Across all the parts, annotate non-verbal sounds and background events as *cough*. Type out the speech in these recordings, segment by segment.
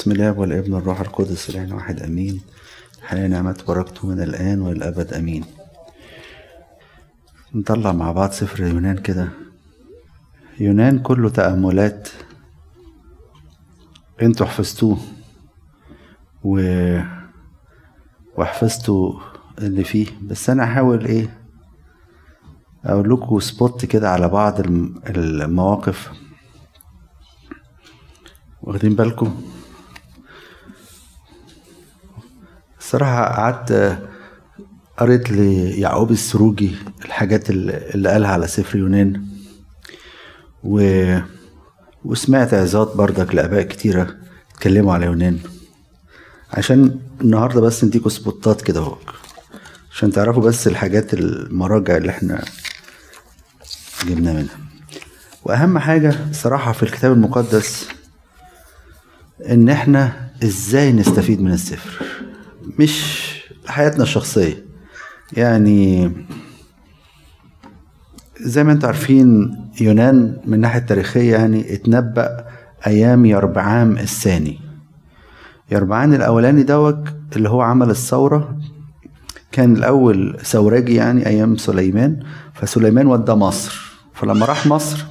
بسم الله والابن والروح القدس الآن واحد أمين. حاليا نعمت بركته من الآن والأبد أمين. نطلع مع بعض سفر يونان كده. يونان كله تأملات. أنتوا حفظتوه. و وحفظتوا اللي فيه. بس أنا هحاول إيه؟ أقول لكم سبوت كده على بعض الم- المواقف. واخدين بالكم؟ الصراحة قعدت قريت ليعقوب السروجي الحاجات اللي اللي قالها على سفر يونان. و... وسمعت عظات بردك لآباء كتيرة اتكلموا على يونان. عشان النهاردة بس نديكوا سبوتات كده اهو. عشان تعرفوا بس الحاجات المراجع اللي إحنا جبنا منها. وأهم حاجة صراحة في الكتاب المقدس إن إحنا إزاي نستفيد من السفر. مش حياتنا الشخصية. يعني زي ما أنتم عارفين يونان من الناحية التاريخية يعني اتنبأ أيام يربعام الثاني. يربعان الأولاني دوت اللي هو عمل الثورة كان الأول ثوراجي يعني أيام سليمان. فسليمان ودى مصر. فلما راح مصر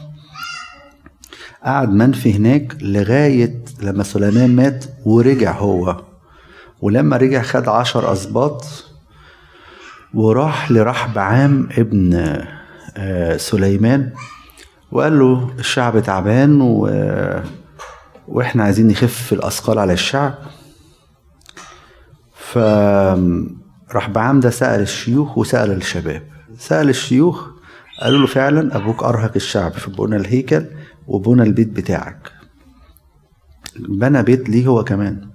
قعد منفي هناك لغاية لما سليمان مات ورجع هو. ولما رجع خد عشر أسباط وراح لرحبعام ابن آه، سليمان وقال له الشعب تعبان و... وإحنا عايزين نخف الأثقال على الشعب. فرحبعام ده سأل الشيوخ وسأل الشباب. سأل الشيوخ قالوا له فعلا أبوك أرهق الشعب في بنى الهيكل وبنى البيت بتاعك. بنى بيت ليه هو كمان؟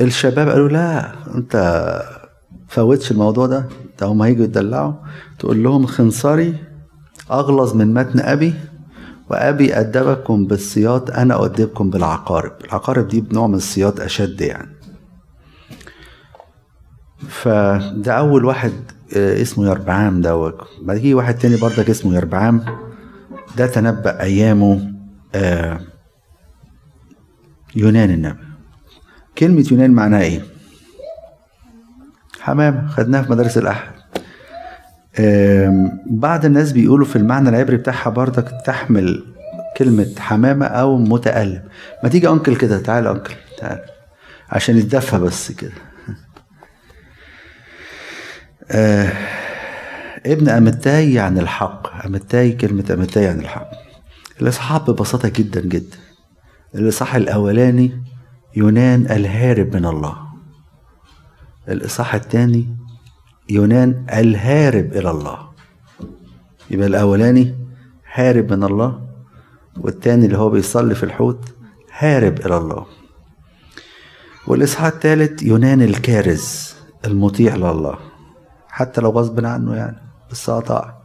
والشباب قالوا لا انت فوتش الموضوع ده. ده هم هيجوا يتدلعوا. تقول لهم خنصري أغلظ من متن أبي وأبي أدبكم بالسياط أنا ادبكم بالعقارب. العقارب دي نوع من السياط أشد يعني. فده أول واحد آه، اسمه يربعام دوت. بعد كده واحد تاني برضك اسمه يربعام. ده تنبأ أيامه آه يونان النبي. كلمة يونان معناها إيه؟ حمامة خدناها في مدارس الأحد. بعض الناس بيقولوا في المعنى العبري بتاعها برضك تحمل كلمة حمامة أو متألم. ما تيجي أنكل كده؟ تعال أنكل. تعال. عشان يتدفى بس كده. آه ابن أمتاي يعني الحق. أمتاي كلمة أمتاي يعني الحق. الإصحاح ببساطة جدا جدا. الإصحاح الأولاني يونان الهارب من الله. الإصحاح الثاني يونان الهارب إلى الله. يبقى الأولاني هارب من الله. والتاني اللي هو بيصلي في الحوت هارب إلى الله. والإصحاح الثالث يونان الكارز المطيع لله. حتى لو غصب عنه يعني بس أطاع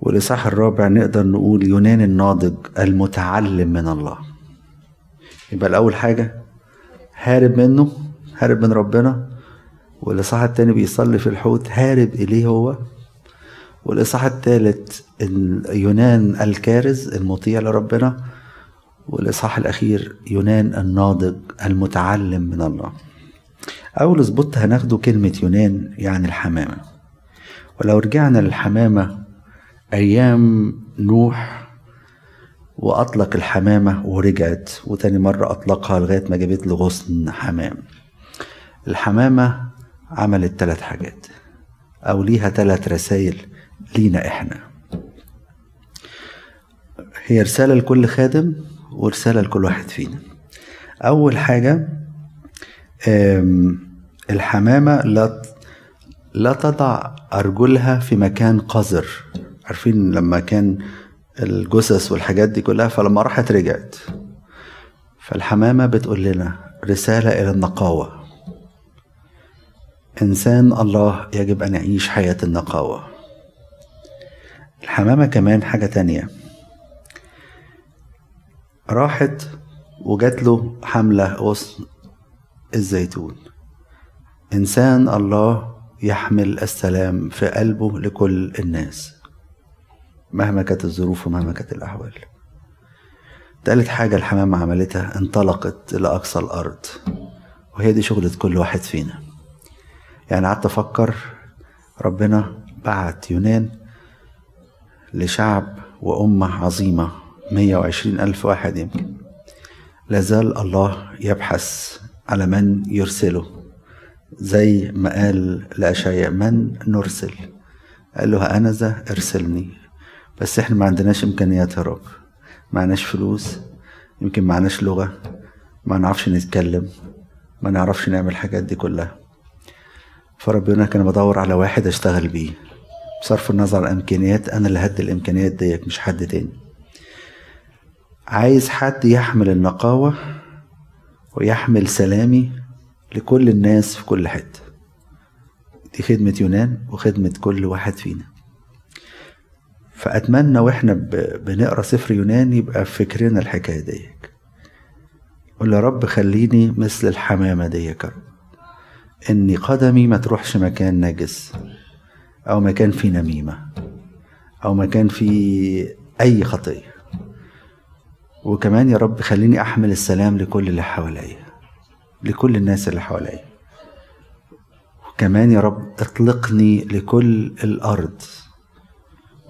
والإصحاح الرابع نقدر نقول يونان الناضج المتعلم من الله. يبقى الأول حاجة هارب منه هارب من ربنا والإصحاح التاني بيصلي في الحوت هارب إليه هو. والإصحاح التالت يونان الكارز المطيع لربنا. والإصحاح الأخير يونان الناضج المتعلم من الله. أول spot هناخده كلمة يونان يعني الحمامة. ولو رجعنا للحمامة أيام نوح وأطلق الحمامة ورجعت وتاني مرة أطلقها لغاية ما جابت له غصن حمام. الحمامة عملت ثلاث حاجات أو ليها ثلاث رسائل لينا إحنا. هي رسالة لكل خادم ورسالة لكل واحد فينا. أول حاجة الحمامة لا تضع أرجلها في مكان قذر. عارفين لما كان الجثث والحاجات دي كلها فلما راحت رجعت. فالحمامة بتقول لنا رسالة إلى النقاوة. إنسان الله يجب أن يعيش حياة النقاوة. الحمامة كمان حاجة تانية. راحت وجات له حملة غصن الزيتون. إنسان الله يحمل السلام في قلبه لكل الناس. مهما كانت الظروف ومهما كانت الأحوال. تالت حاجة الحمامة عملتها انطلقت إلى أقصى الأرض. وهي دي شغلة كل واحد فينا. يعني قعدت أفكر ربنا بعت يونان لشعب وأمة عظيمة مية وعشرين ألف واحد يمكن. لازال الله يبحث على من يرسله. زي ما قال لأشعياء من نرسل؟ قال له أنا ذا ارسلني. بس إحنا ما عندناش إمكانيات يا رب معناش فلوس يمكن معناش لغة ما نعرفش نتكلم ما نعرفش نعمل الحاجات دي كلها. فربنا كان بدور على واحد أشتغل بيه. بصرف النظر عن الإمكانيات أنا اللي هدي الإمكانيات ديت مش حد تاني. عايز حد يحمل النقاوة ويحمل سلامي لكل الناس في كل حتة. دي خدمة يونان وخدمة كل واحد فينا. فأتمنى وإحنا بنقرأ سفر يونان يبقى في فكرنا الحكاية دي قول يا رب خليني مثل الحمامة دي يا رب. إني قدمي ما تروحش مكان نجس أو مكان فيه نميمة أو مكان فيه أي خطية. وكمان يا رب خليني أحمل السلام لكل اللي حواليا لكل الناس اللي حواليا. وكمان يا رب اطلقني لكل الأرض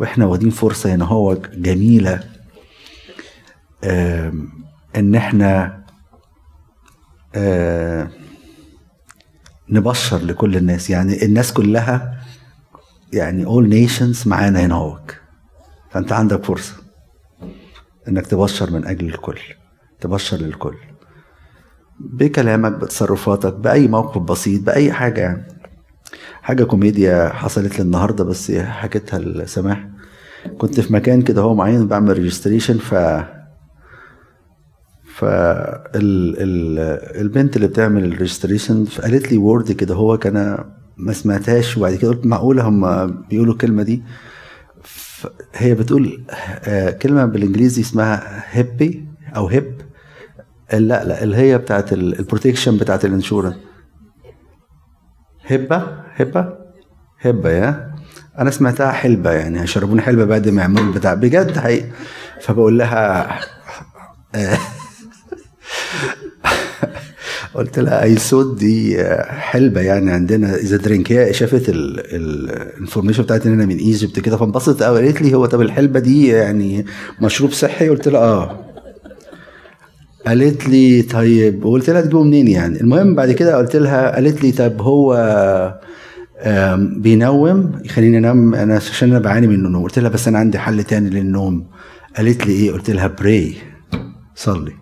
وإحنا واخدين فرصة هنا هو جميلة ان إحنا نبشر لكل الناس. يعني الناس كلها يعني all nations معانا هنا هوك فانت عندك فرصة انك تبشر من أجل الكل تبشر للكل. بكلامك بتصرفاتك بأي موقف بسيط بأي حاجة يعني. حاجة كوميديا حصلت لي النهاردة بس حكيتها لسماح كنت في مكان كده هو معين بعمل registration ف ف ال... ال... البنت اللي بتعمل ال registration قالت لي word كده هو كان ما سمعتهاش وبعد كده قلت معقولة هم بيقولوا الكلمة دي. هي بتقول كلمة بالإنجليزي اسمها HIPAA أو HIPAA لا لا اللي هي بتاعت ال protection بتاعت ال insurance HIPAA؟ HIPAA؟ HIPAA يا. أنا سمعتها حلبة يعني هيشربوني حلبة بعد ما يعملوا البتاع. بجد؟ حقيقي فبقول لها *laughs* *laughs* قلت لها اي صوت دي حلبة يعني عندنا. it's a drink هي شافت ال information بتاعتي إن أنا من Egypt كده فانبسطت قوي قالت لي هو طب الحلبة دي يعني مشروب صحي؟ قلت لها آه. قالت لي طيب وقلت لها تجيبه منين يعني؟ المهم بعد كده قلت لها قالت لي طب هو بينوم؟ يخليني انام أنا عشان أنا بعاني من النوم. قلت لها بس أنا عندي حل تاني للنوم. قالت لي إيه؟ قلت لها pray صلي.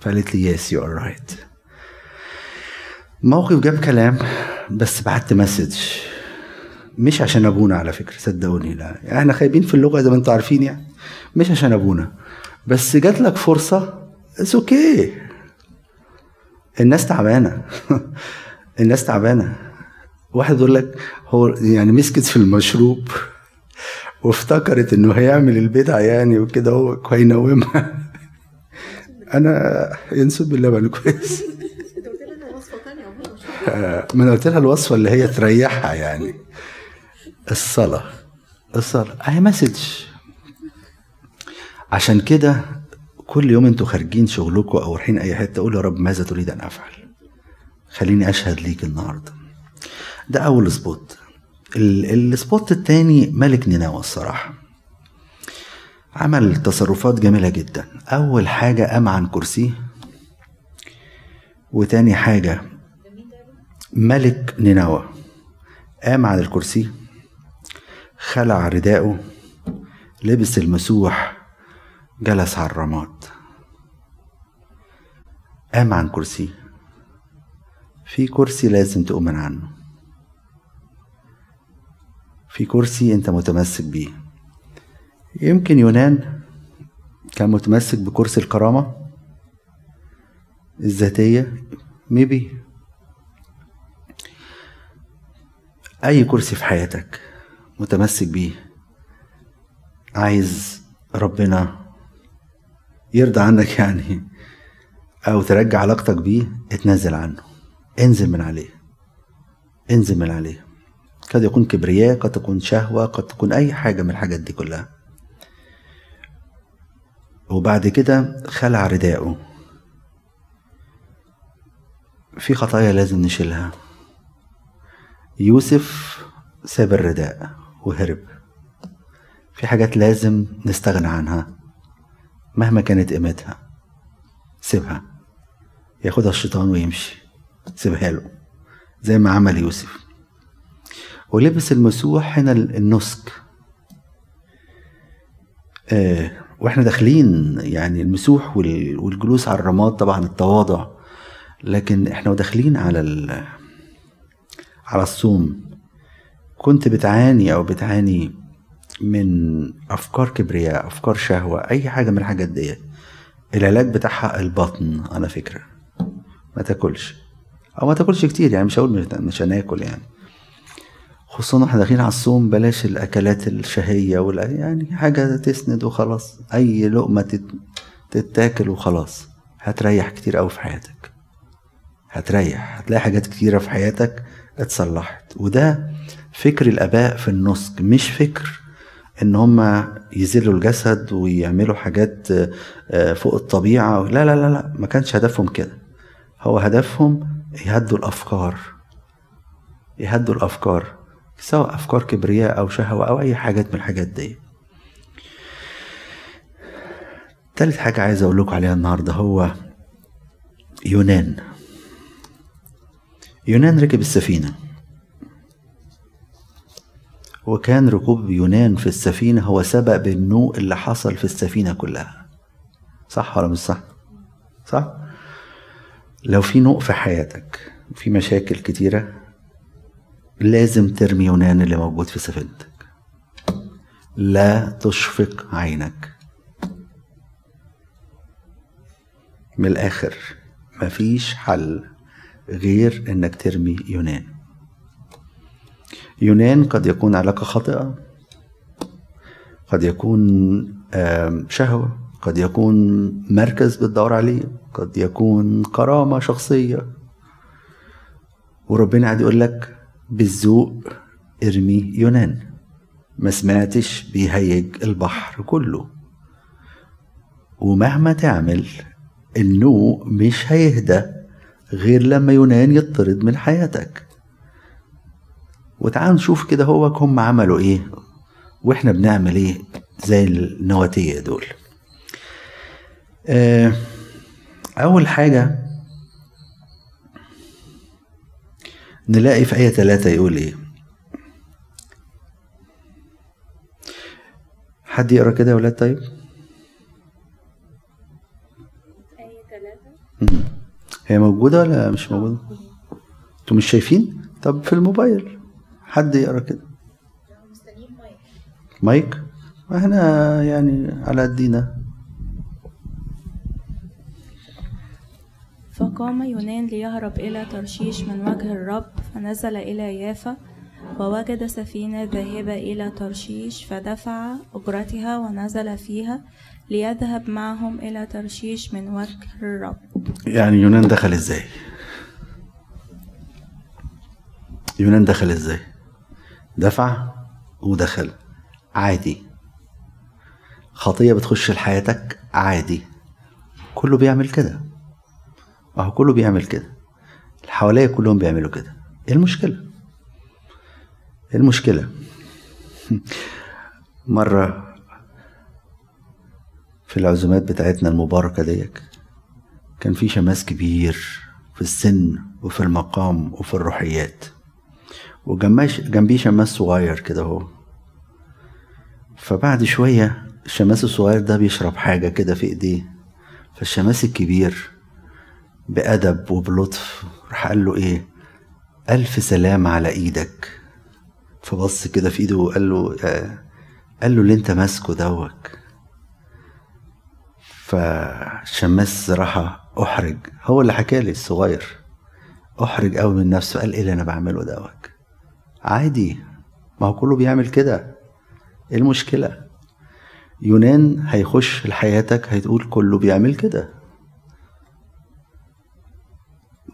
فقالت لي yes you are right موقف جاب كلام بس بعت message مش عشان أبونا على فكرة صدقوني لا. إحنا خايبين في اللغة زي ما أنتم عارفين يعني. مش عشان أبونا. بس جات لك فرصة it's okay okay. الناس تعبانة. *laughs* الناس تعبانة. واحد يقول لك هو يعني مسكت في المشروب *laughs* وافتكرت إنه هيعمل البدعه يعني وكده هو هينومها. *laughs* أنا ينسب باللبن كويس. ما أنا قلت لها الوصفة اللي هي تريحها يعني. الصلاة. الصلاة. اهي message عشان كده كل يوم أنتوا خارجين شغلكم أو رايحين اي حتة قولوا يا رب ماذا تريد ان افعل؟ خليني اشهد ليك النهارده. ده أول spot ال spot التاني ملك نينوى الصراحة. عمل تصرفات جميلة جدا. أول حاجة قام عن كرسيه. وتاني حاجة ملك نينوى قام على الكرسي خلع رداءه لبس المسوح جلس على الرماد. قام عن كرسي؟ في كرسي لازم تؤمن عنه. في كرسي أنت متمسك بيه. يمكن يونان كان متمسك بكرسي الكرامة؟ الذاتية؟ ميبي. أي كرسي في حياتك متمسك بيه؟ عايز ربنا يرضى عنك يعني أو ترجع علاقتك بيه اتنازل عنه. انزل من عليه. انزل من عليه. قد يكون كبرياء قد تكون شهوة قد تكون أي حاجة من الحاجات دي كلها. وبعد كده خلع رداءه في خطايا لازم نشيلها. يوسف ساب الرداء وهرب. في حاجات لازم نستغنى عنها. مهما كانت قيمتها. سيبها. ياخدها الشيطان ويمشي. سيبها له. زي ما عمل يوسف. ولبس المسوح هنا النسك. آه وإحنا داخلين يعني المسوح والجلوس على الرماد طبعا التواضع. لكن إحنا وداخلين على على الصوم. كنت بتعاني أو بتعاني من أفكار كبرياء أفكار شهوة أي حاجة من الحاجات دي. العلاج بتاعها البطن على فكرة. ما تاكلش. أو ما تاكلش كتير يعني مش هقول مش هناكل يعني. خصوصا إحنا داخلين على الصوم بلاش الأكلات الشهية ولا يعني حاجة تسند وخلاص. أي لقمة تتاكل وخلاص. هتريح كتير قوي في حياتك. هتريح. هتلاقي حاجات كتيرة في حياتك اتصلحت. وده فكر الآباء في النسك مش فكر إن هم يذلوا الجسد ويعملوا حاجات آه، فوق الطبيعة. لا لا لا لا ما كانش هدفهم كده. هو هدفهم يهدوا الأفكار يهدوا الأفكار سواء أفكار كبرياء أو شهوة أو أي حاجات من الحاجات دي. تالت حاجة عايز أقول لكم عليها النهاردة هو يونان. يونان ركب السفينة. وكان ركوب يونان في السفينة هو سبب النوء اللي حصل في السفينة كلها صح ولا مش صح؟ صح؟ لو في نوء في حياتك في مشاكل كتيرة لازم ترمي يونان اللي موجود في سفينتك لا تشفق عينك من الآخر مفيش حل غير إنك ترمي يونان يونان قد يكون علاقة خاطئة قد يكون شهوة قد يكون مركز بتدور عليه قد يكون كرامة شخصية. وربنا قاعد يقول لك بالذوق ارمي يونان. ما سمعتش بيهيج البحر كله. ومهما تعمل النوء مش هيهدى غير لما يونان يطرد من حياتك. وتعال نشوف كده هو هم عملوا إيه وإحنا بنعمل إيه زي النواتية دول. آه، أول حاجة نلاقي في آية ثلاثة يقول إيه. حد يقرأ كده يا ولاد؟ طيب. آية ثلاثة. هي موجودة ولا مش موجودة؟ أنتوا مش شايفين؟ طب في الموبايل. حد يقرأ كده مايك ما إحنا يعني على قدينا فقام يونان ليهرب إلى ترشيش من وجه الرب فنزل إلى يافا ووجد سفينة ذاهبة إلى ترشيش فدفع أجرتها ونزل فيها ليذهب معهم إلى ترشيش من وجه الرب يعني يونان دخل إزاي؟ يونان دخل إزاي؟ دفع ودخل. عادي. خطية بتخش لحياتك؟ عادي. كله بيعمل كده. أهو كله بيعمل كده. اللي حواليا كلهم بيعملوا كده. إيه المشكلة؟ إيه المشكلة؟ *laughs* مرة في العزومات بتاعتنا المباركة ديك كان في شماس كبير في السن وفي المقام وفي الروحيات. وجنبيه شماس صغير كده هو فبعد شوية الشماس الصغير ده بيشرب حاجة كده في ايديه. فالشماس الكبير بأدب وبلطف راح قال له إيه؟ ألف سلام على إيدك. فبص كده في إيده وقال له آه قال له اللي أنت ماسكه دوك. فالشماس راح أحرج. هو اللي حكى لي الصغير أحرج قوي من نفسه. قال إيه اللي أنا بعمله دوك؟ عادي. ما هو كله بيعمل كده. إيه المشكلة؟ يونان هيخش لحياتك هتقول كله بيعمل كده.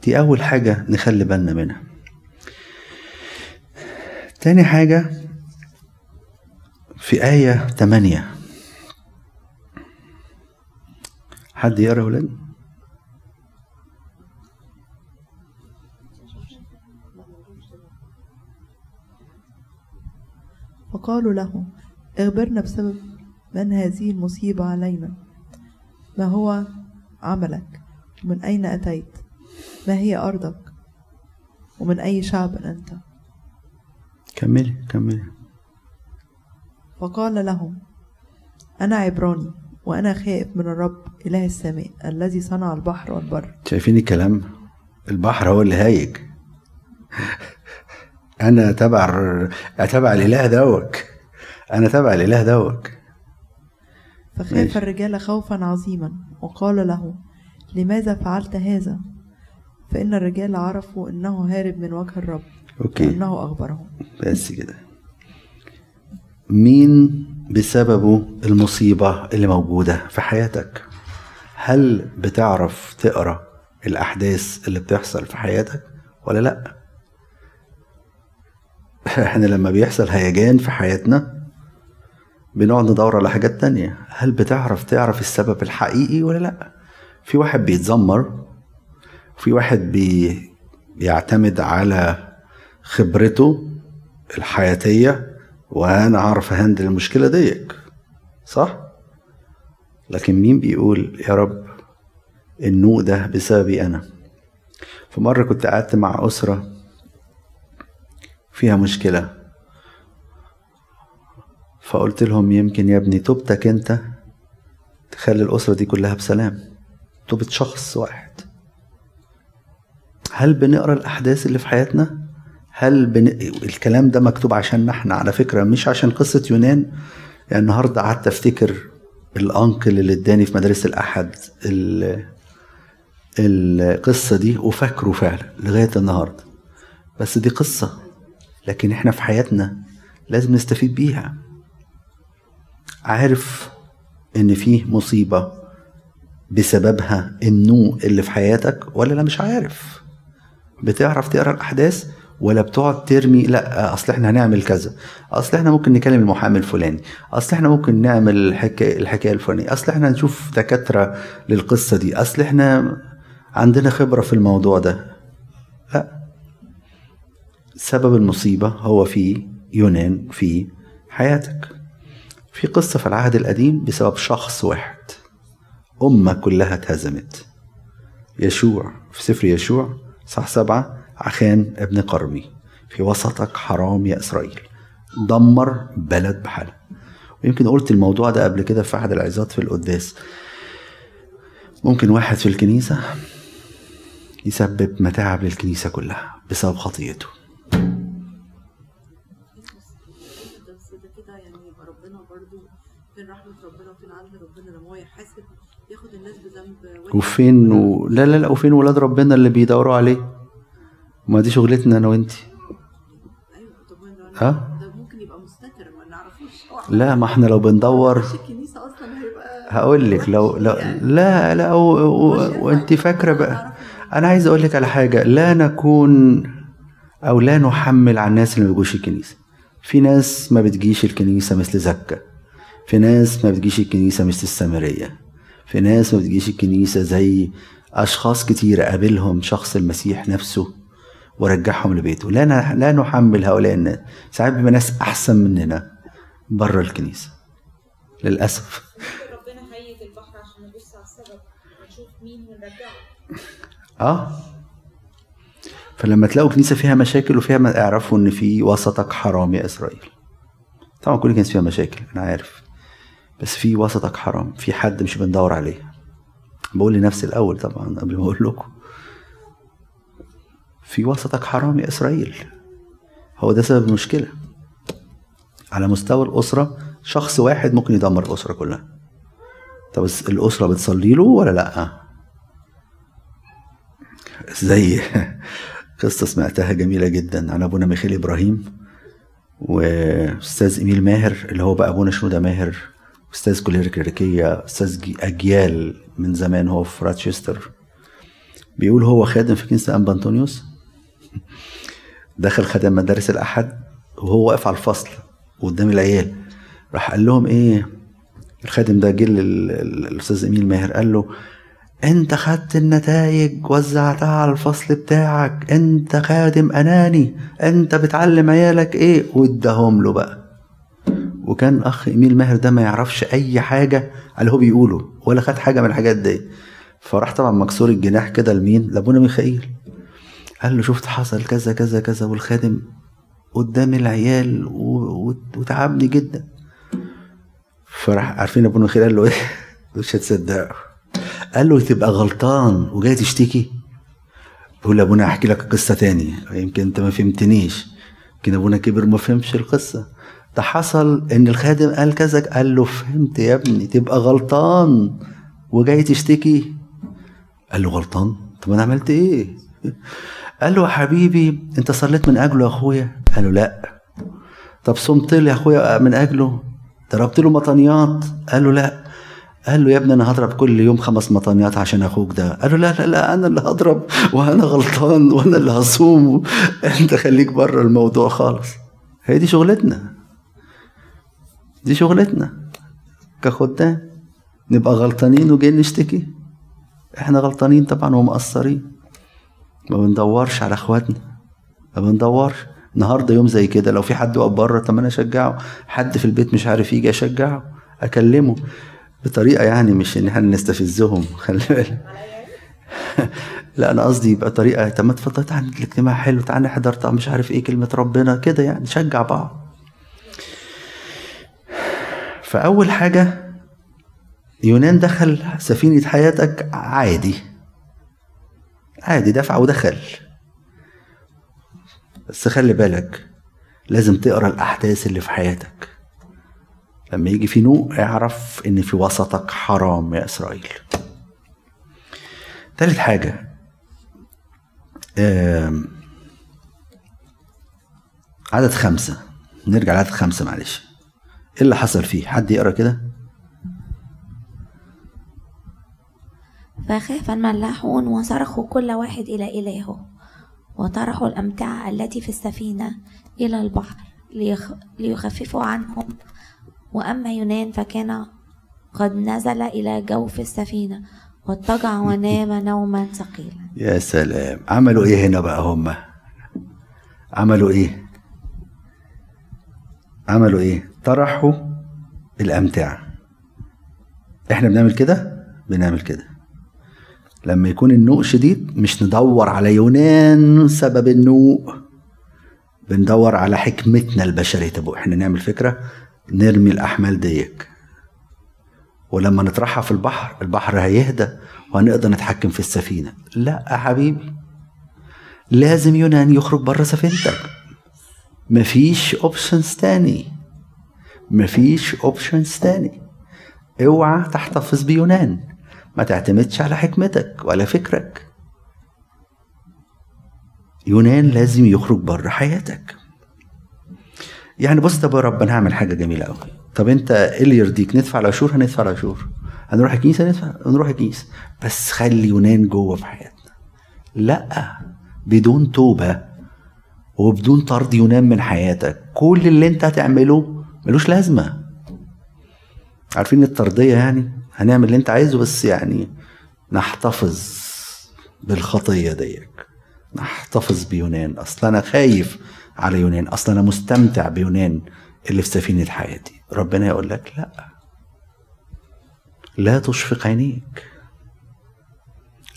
دي أول حاجة نخلي بالنا منها. تاني حاجة في آية 8 حد يقرأ يا ولاد؟ فقالوا له أخبرنا بسبب من هذه المصيبة علينا؟ ما هو عملك؟ ومن أين أتيت؟ ما هي أرضك؟ ومن أي شعب أنت؟ كملي كملي. فقال لهم أنا عبراني وأنا خائف من الرب إله السماء الذي صنع البحر والبر. شايفين الكلام؟ البحر هو اللي هايج. أنا تبع تبع الإله دوك أنا تبع الإله دوك فخاف. الرجال خوفا عظيما وقال له لماذا فعلت هذا؟ فإن الرجال عرفوا أنه هارب من وجه الرب أوكي. وأنه أخبرهم. بس كده. مين بسببه المصيبة اللي موجودة في حياتك؟ هل بتعرف تقرأ الأحداث اللي بتحصل في حياتك ولا لأ؟ *laughs* إحنا لما بيحصل هيجان في حياتنا بنقعد ندور على حاجات تانية. هل بتعرف تعرف السبب الحقيقي ولا لأ؟ في واحد بيتذمر في واحد بي بيعتمد على خبرته الحياتية وأنا أعرف أهندل المشكلة ديك. صح؟ لكن مين بيقول يا رب النوء ده بسببي أنا؟ في مرة كنت قعدت مع أسرة فيها مشكلة. فقلت لهم يمكن يا ابني توبتك انت تخلي الأسرة دي كلها بسلام. توبة شخص واحد. هل بنقرأ الأحداث اللي في حياتنا؟ هل بن... الكلام ده مكتوب عشان إحنا على فكرة مش عشان قصة يونان. يعني النهاردة قعدت أفتكر الأنكل اللي اداني في مدرسة الأحد ال... القصة دي وفاكره فعلا لغاية النهاردة. بس دي قصة. لكن إحنا في حياتنا لازم نستفيد بيها. عارف إن فيه مصيبة بسببها النوء اللي في حياتك ولا لا؟ مش عارف. بتعرف تقرأ الأحداث ولا بتقعد ترمي؟ لا أصل إحنا هنعمل كذا. أصل إحنا ممكن نكلم المحامي الفلاني. أصل إحنا ممكن نعمل الحكاية الحكاية الفلانية. أصل إحنا نشوف دكاترة للقصة دي. أصل إحنا عندنا خبرة في الموضوع ده. لا. سبب المصيبة هو في يونان في حياتك. في قصة في العهد القديم بسبب شخص واحد. أمة كلها اتهزمت. يشوع في سفر يشوع صح سبعة عخان ابن قرمي. في وسطك حرام يا إسرائيل. دمر بلد بحالها ويمكن قلت الموضوع ده قبل كده في أحد العظات في القداس. ممكن واحد في الكنيسة يسبب متاعب للكنيسة كلها بسبب خطيته. وفين و... لا لا لا وفين ولاد ربنا اللي بيدوروا عليه. ما دي شغلتنا أنا وأنتي. أيوه طب ها؟ ده ممكن يبقى مستتر ما نعرفوش. لا ما إحنا لو بندور مش الكنيسة أصلا هيبقى هقول لك لو لو لا لا و... و... وانت فاكرة بقى. أنا عايز أقول لك على حاجة. لا نكون أو لا نحمل على الناس اللي ما بيجوش الكنيسة. في ناس ما بتجيش الكنيسة مثل زكا. في ناس ما بتجيش الكنيسة مثل السامرية. في ناس ما بتجيش الكنيسة زي أشخاص كتير قابلهم شخص المسيح نفسه ورجعهم لبيته. لا لا نحمل هؤلاء الناس. ساعات بيبقى ناس أحسن مننا بره الكنيسة. للأسف. ربنا هيج البحر عشان نبص على السبب ونشوف مين ونرجعه. آه. فلما تلاقوا كنيسة فيها مشاكل وفيها ما اعرفوا إن في وسطك حرام يا إسرائيل. طبعا كل كنيسة فيها مشاكل أنا عارف. بس في وسطك حرام في حد مش بندور عليه. بقول لنفسي الأول طبعا قبل ما أقول لكم. في وسطك حرام يا إسرائيل. هو ده سبب المشكلة. على مستوى الأسرة شخص واحد ممكن يدمر الأسرة كلها. طب الأسرة بتصلي له ولا لأ؟ زي *laughs* قصة سمعتها جميلة جدا عن أبونا ميخيل إبراهيم وأستاذ إميل ماهر اللي هو بقى أبونا شنودة ماهر. أستاذ كلية كليريكية أستاذ جي- أجيال من زمان هو في راتشستر. بيقول هو خادم في كنيسة أنبا أنطونيوس *laughs* دخل خدم مدارس الأحد وهو واقف على الفصل قدام العيال. راح قال لهم إيه الخادم ده جه لل- ال- الأستاذ إميل ماهر قال له أنت خدت النتائج وزعتها على الفصل بتاعك أنت خادم أناني أنت بتعلم عيالك إيه؟ واداهم له بقى. وكان أخ إيميل ماهر ده ما يعرفش أي حاجة على اللي هو بيقوله ولا خد حاجة من الحاجات دي. فراح طبعا مكسور الجناح كده لمين؟ لأبونا ميخائيل. قال له شفت حصل كذا كذا كذا والخادم قدام العيال وتعبني جدا. فراح عارفين أبونا ميخائيل؟ قال له إيه؟ *laughs* مش هتصدقوا قال له تبقى غلطان وجاي تشتكي. بيقول ابونا احكي لك قصة تاني يمكن أنت ما فهمتنيش يمكن أبونا كبر ما فهمش القصة. ده حصل إن الخادم قال كذا قال له فهمت يا ابني تبقى غلطان. وجاي تشتكي. قال له غلطان؟ طب أنا عملت إيه؟ قال له يا حبيبي أنت صليت من أجله يا أخويا؟ قال له لا. طب صمت لي يا أخويا من أجله؟ ضربت له مطنيات قال له لا. قال له يا ابني أنا هضرب كل يوم خمس مطنيات عشان أخوك ده. قال له لا لا لا أنا اللي هضرب وأنا غلطان وأنا اللي هصوم *laughs* أنت خليك بره الموضوع خالص. هي دي شغلتنا. دي شغلتنا. كخدام نبقى غلطانين وجايين نشتكي. إحنا غلطانين طبعا ومقصرين. ما بندورش على إخواتنا. ما بندورش. النهارده يوم زي كده لو في حد واقف بره طب أنا أشجعه. حد في البيت مش عارف يجي أشجعه أكلمه. بطريقة يعني مش إن إحنا نستفزهم *laughs* خلي بالك. لا أنا قصدي يبقى طريقة طب ما اتفضل تعالى الاجتماع حلو تعالى نحضر مش عارف إيه كلمة ربنا كده يعني نشجع بعض. فأول حاجة يونان دخل سفينة حياتك عادي. عادي دفع ودخل. بس خلي بالك لازم تقرأ الأحداث اللي في حياتك. لما يجي في نوء اعرف إن في وسطك حرام يا إسرائيل. تالت حاجة عدد خمسة. نرجع لعدد خمسة معلش. إيه اللي حصل فيه؟ حد يقرأ كده؟ فخاف الملاحون وصرخوا كل واحد إلى إلهه وطرحوا الأمتعة التي في السفينة إلى البحر ليخ... ليخففوا عنهم. وأما يونان فكان قد نزل إلى جوف السفينة واضطجع *laughs* ونام نوما ثقيلا. يا سلام. عملوا إيه هنا بقى هم؟ عملوا إيه؟ عملوا إيه؟ طرحوا الأمتعة. إحنا بنعمل كده؟ بنعمل كده. لما يكون النوء شديد مش ندور على يونان سبب النوء بندور على حكمتنا البشرية. طب إحنا نعمل فكرة؟ نرمي الأحمال ديك. ولما نطرحها في البحر البحر هيهدى وهنقدر نتحكم في السفينة. لا يا حبيبي. لازم يونان يخرج بره سفينتك. مفيش options تاني. مفيش options تاني. اوعى تحتفظ بيونان. ما تعتمدش على حكمتك ولا فكرك. يونان لازم يخرج بره حياتك. يعني بص طب يا رب أنا هعمل حاجة جميلة قوي طب أنت إيه اللي يرضيك؟ ندفع العشور هندفع العشور هنروح الكنيسة؟ ندفع نروح الكنيسة. بس خلي يونان جوه في حياتنا. لا بدون توبة. وبدون طرد يونان من حياتك. كل اللي أنت هتعمله ملوش لازمة. عارفين الطردية يعني؟ هنعمل اللي انت عايزه بس يعني نحتفظ بالخطية ديك. نحتفظ بيونان. أصل أنا خايف على يونان. أصل أنا مستمتع بيونان اللي في سفينة حياتي. ربنا يقول لك لا. لا تشفق عينيك.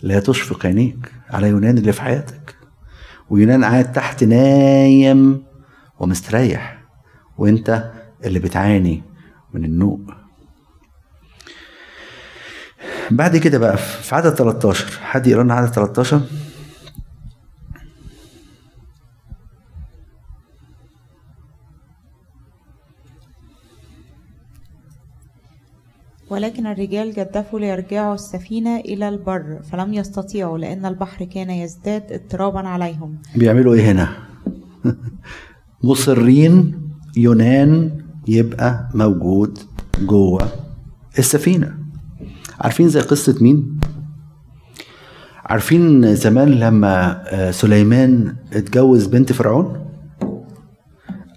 لا تشفق عينيك على يونان اللي في حياتك. ويونان قاعد تحت نايم ومستريح. وانت اللي بتعاني من النوء بعد كده بقى في عدد 13 حد يقرأ لنا عدد 13 ولكن الرجال جدفوا ليرجعوا السفينة إلى البر فلم يستطيعوا لأن البحر كان يزداد اضطرابا عليهم. بيعملوا إيه هنا؟ *laughs* مصرين يونان يبقى موجود جوه السفينة. عارفين زي قصة مين؟ عارفين زمان لما آه، سليمان اتجوز بنت فرعون؟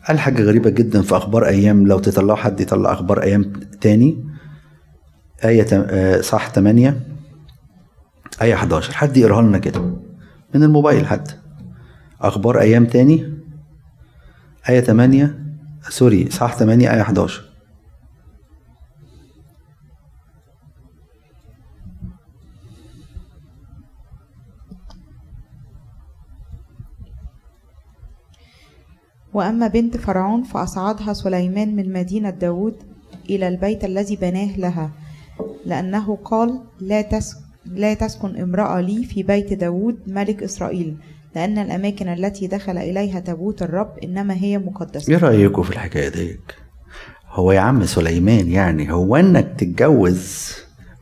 قال حاجة غريبة جدا في أخبار أيام لو تطلعوا حد يطلع أخبار أيام تاني. آية آه، صح 8 آية 11 حد يقراها لنا كده؟ من الموبايل حتى أخبار أيام تاني؟ آية 8 سوري صح 8 آية 11 وأما بنت فرعون فأصعدها سليمان من مدينة داود إلى البيت الذي بناه لها لأنه قال لا, تس لا تسكن امرأة لي في بيت داود ملك إسرائيل. لأن الأماكن التي دخل إليها تابوت الرب إنما هي مقدسة. إيه رأيكم في الحكاية دي؟ هو يا عم سليمان يعني هو إنك تتجوز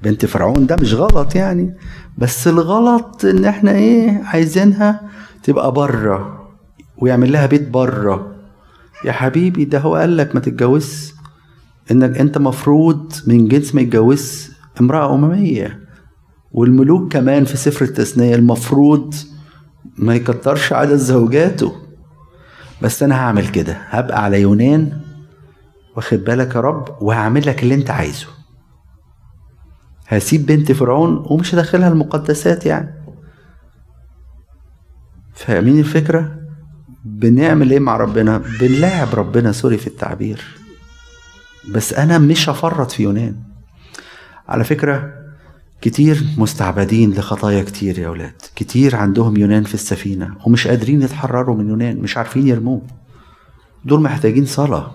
بنت فرعون ده مش غلط يعني بس الغلط إن إحنا إيه عايزينها تبقى بره ويعمل لها بيت بره. يا حبيبي ده هو قال لك ما تتجوزش إنك أنت مفروض من جنس ما يتجوزش امرأة أممية والملوك كمان في سفر التثنية المفروض ما يكترش عدد زوجاته. بس أنا هعمل كده. هبقى على يونان واخد بالك يا رب؟ وهعمل لك اللي أنت عايزه. هسيب بنت فرعون ومش هدخلها المقدسات يعني. فاهمين الفكرة؟ بنعمل إيه مع ربنا؟ بنلاعب ربنا سوري في التعبير. بس أنا مش هفرط في يونان. على فكرة كتير مستعبدين لخطايا كتير يا ولاد كتير عندهم يونان في السفينة ومش قادرين يتحرروا من يونان مش عارفين يرموه. دول محتاجين صلاة.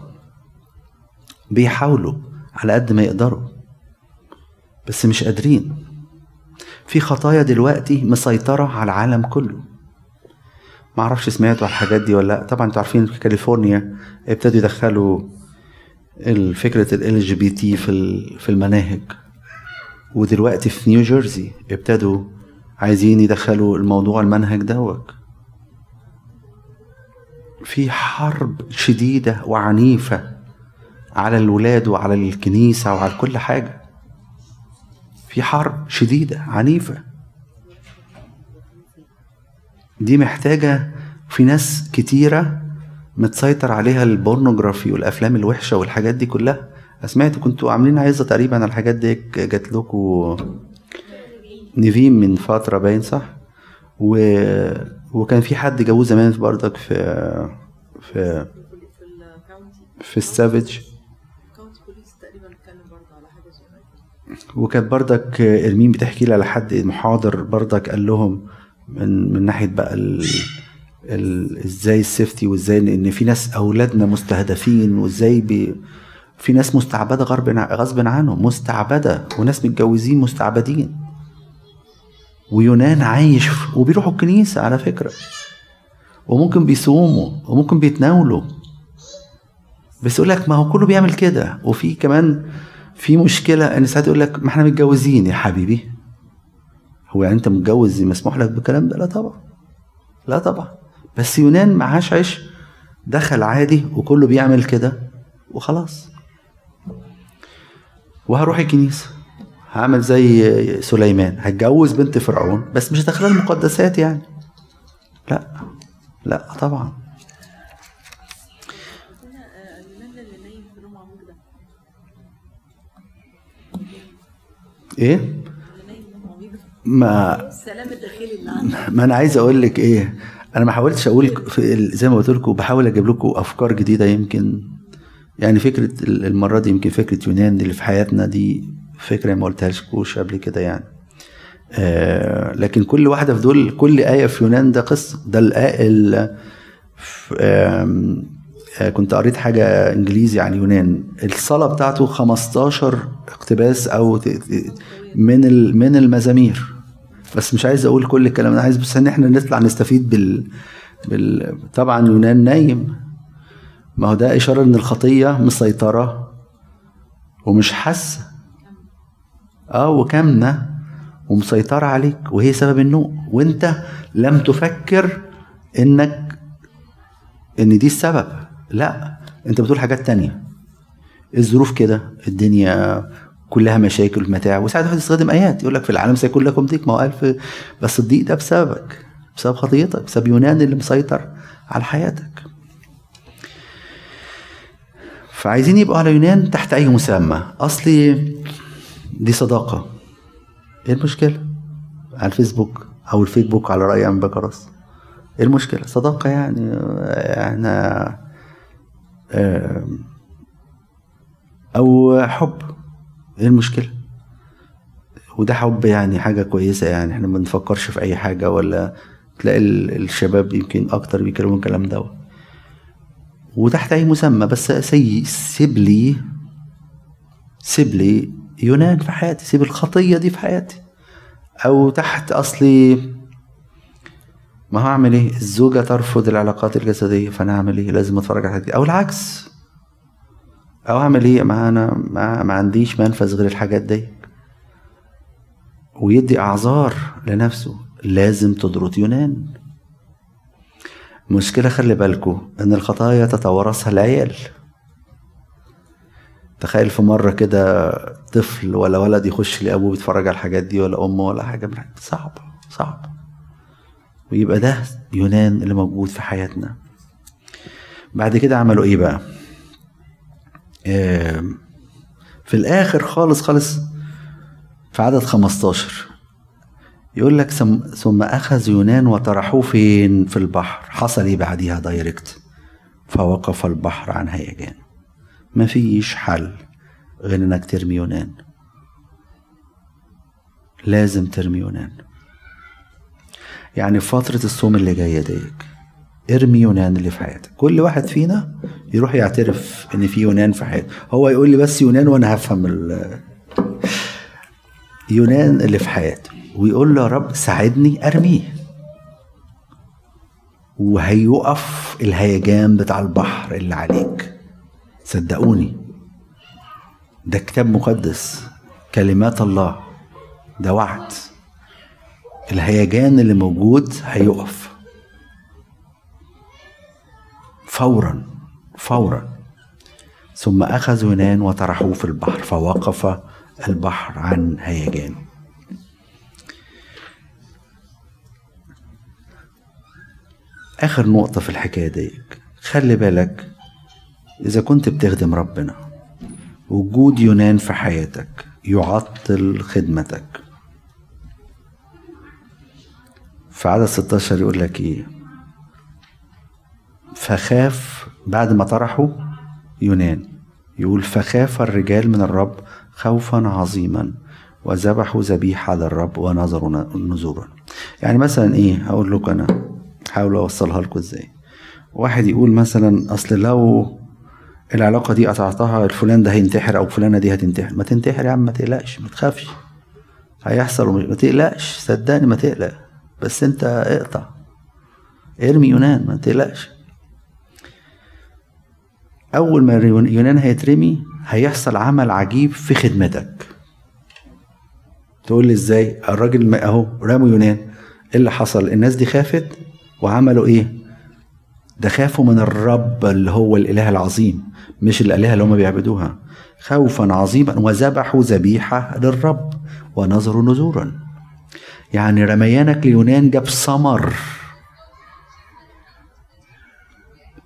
بيحاولوا على قد ما يقدروا بس مش قادرين. في خطايا دلوقتي مسيطرة على العالم كله. معرفش سمعتوا على الحاجات دي ولا لأ. طبعا أنتوا عارفين في كاليفورنيا ابتدوا يدخلوا فكرة LGBT في المناهج. ودلوقتي في نيو جيرسي ابتدوا عايزين يدخلوا الموضوع المنهج دوت. في حرب شديدة وعنيفة على الولاد وعلى الكنيسة وعلى كل حاجة. في حرب شديدة عنيفة. دي محتاجة في ناس كتيرة متسيطر عليها ال pornography والأفلام الوحشة والحاجات دي كلها. سمعت كنتوا عاملين عظة تقريبا على الحاجات دي جات لكم نيفيم من فترة باين صح؟ و... وكان في حد جابوه زمان في في في ال county في السافج وكانت برضك إرمين بتحكي لي على حد محاضر برضك قال لهم من من ناحية بقى ال ال إزاي السيفتي وإزاي إن في ناس أولادنا مستهدفين وإزاي بي في ناس مستعبدة غصب غصب عنهم مستعبدة وناس متجوزين مستعبدين. ويونان عايش وبيروحوا الكنيسة على فكرة. وممكن بيصوموا وممكن بيتناولوا. بس يقول لك ما هو كله بيعمل كده. وفي كمان في مشكلة إن ساعات يقول لك ما إحنا متجوزين يا حبيبي. هو يعني أنت متجوز مسموح لك بالكلام ده؟ لا طبعا. لا طبعا. بس يونان معهاش عيش. دخل عادي وكله بيعمل كده وخلاص. وهروح الكنيسة. هعمل زي سليمان هتجوز بنت فرعون بس مش هدخلها المقدسات يعني. لا لا طبعا. إيه؟ ما السلام الداخلي اللي ما أنا عايز أقول لك إيه أنا ما حاولتش أقول زي ما قلت لكم بحاول أجيب لكم أفكار جديدة يمكن يعني فكرة ال- المرة دي يمكن فكرة يونان اللي في حياتنا دي فكرة ما قلتهاش قبل كده يعني. آه لكن كل واحدة في دول كل آية في يونان ده قصة. ده الآية آه، كنت قريت حاجة إنجليزي عن يونان. الصلاة بتاعته 15 اقتباس ت- من من المزامير. بس مش عايز أقول كل الكلام ده عايز بس إن إحنا نطلع نستفيد بال, بال... طبعا يونان نايم. ما هو ده إشارة إن الخطية مسيطرة ومش حاسه آه وكامنة ومسيطرة عليك وهي سبب النوم وأنت لم تفكر إنك إن دي السبب. لا أنت بتقول حاجات تانية. الظروف كده الدنيا كلها مشاكل متاع وساعات واحد يستخدم آيات يقول لك في العالم سيكون لكم ضيق. ما هو قال بس الضيق ده بسببك بسبب خطيتك بسبب يونان اللي مسيطر على حياتك. فعايزين يبقوا على يونان تحت أي مسمى. أصلي دي صداقة. إيه المشكلة؟ على الفيسبوك أو الفيسبوك على رأي أم بكرس إيه المشكلة؟ صداقة يعني آه، إحنا آم، أو حب. إيه المشكلة؟ وده حب يعني حاجة كويسة يعني إحنا ما بنفكرش في أي حاجة ولا تلاقي ال- الشباب يمكن أكتر بيتكلموا الكلام ده. وتحت أي مسمى بس سي سيب لي سيب لي يونان في حياتي سيب الخطية دي في حياتي. أو تحت أصلي ما هعمل إيه؟ الزوجة ترفض العلاقات الجسدية فأنا أعمل إيه؟ لازم أتفرج على أو العكس. أو أعمل إيه؟ ما أنا ما, ما عنديش منفذ غير الحاجات دي. ويدي أعذار لنفسه. لازم تضرط يونان. مشكلة خلي بالكو إن الخطايا تتوارثها العيال. تخيل في مرة كده طفل ولا ولد يخش لأبوه بيتفرج على الحاجات دي ولا أمه ولا حاجة. صعب صعب. ويبقى ده يونان اللي موجود في حياتنا. بعد كده عملوا إيه بقى؟ في الآخر خالص خالص في عدد 15 يقول لك ثم- ثم أخذ يونان وطرحوه فين؟ في البحر. حصل إيه بعديها؟ دايركت. فوقف البحر عن هيجان مفيش حل غير إنك ترمي يونان. لازم ترمي يونان. يعني في فترة الصوم اللي جاية ديك ارمي يونان اللي في حياتك. كل واحد فينا يروح يعترف إن في يونان في حياته. هو يقول لي بس يونان وأنا هفهم ال- يونان اللي في حياته ويقول له يا رب ساعدني أرميه. وهيقف الهيجان بتاع البحر اللي عليك. صدقوني ده كتاب مقدس. كلمات الله. ده وعد. الهيجان اللي موجود هيقف. فورا فورا. ثم أخذ يونان وطرحوه في البحر فوقف البحر عن هيجان. آخر نقطة في الحكاية دي خلي بالك إذا كنت بتخدم ربنا وجود يونان في حياتك يعطل خدمتك. في عدد 16 يقول لك إيه؟ فخاف بعد ما طرحوا يونان. يقول فخاف الرجال من الرب خوفا عظيما وذبحوا ذبيحة للرب ونظروا نذورا يعني مثلا إيه؟ هقول لكم أنا. حاول أوصلها لكم إزاي. واحد يقول مثلا أصل لو العلاقة دي قطعتها الفلان ده هينتحر أو فلانة دي هتنتحر. ما تنتحر يا عم ما تقلقش ما تخافش. هيحصل ومش- ما تقلقش. صدقني ما تقلق. بس أنت اقطع. ارمي يونان ما تقلقش. أول ما يونان هيترمي هيحصل عمل عجيب في خدمتك. تقول لي إزاي؟ الراجل أهو رموا يونان. إيه اللي حصل؟ الناس دي خافت. وعملوا إيه؟ ده خافوا من الرب اللي هو الإله العظيم مش الآلهة اللي هم بيعبدوها. خوفا عظيما وذبحوا ذبيحة للرب ونظروا نذورا. يعني رميانك ليونان جاب ثمر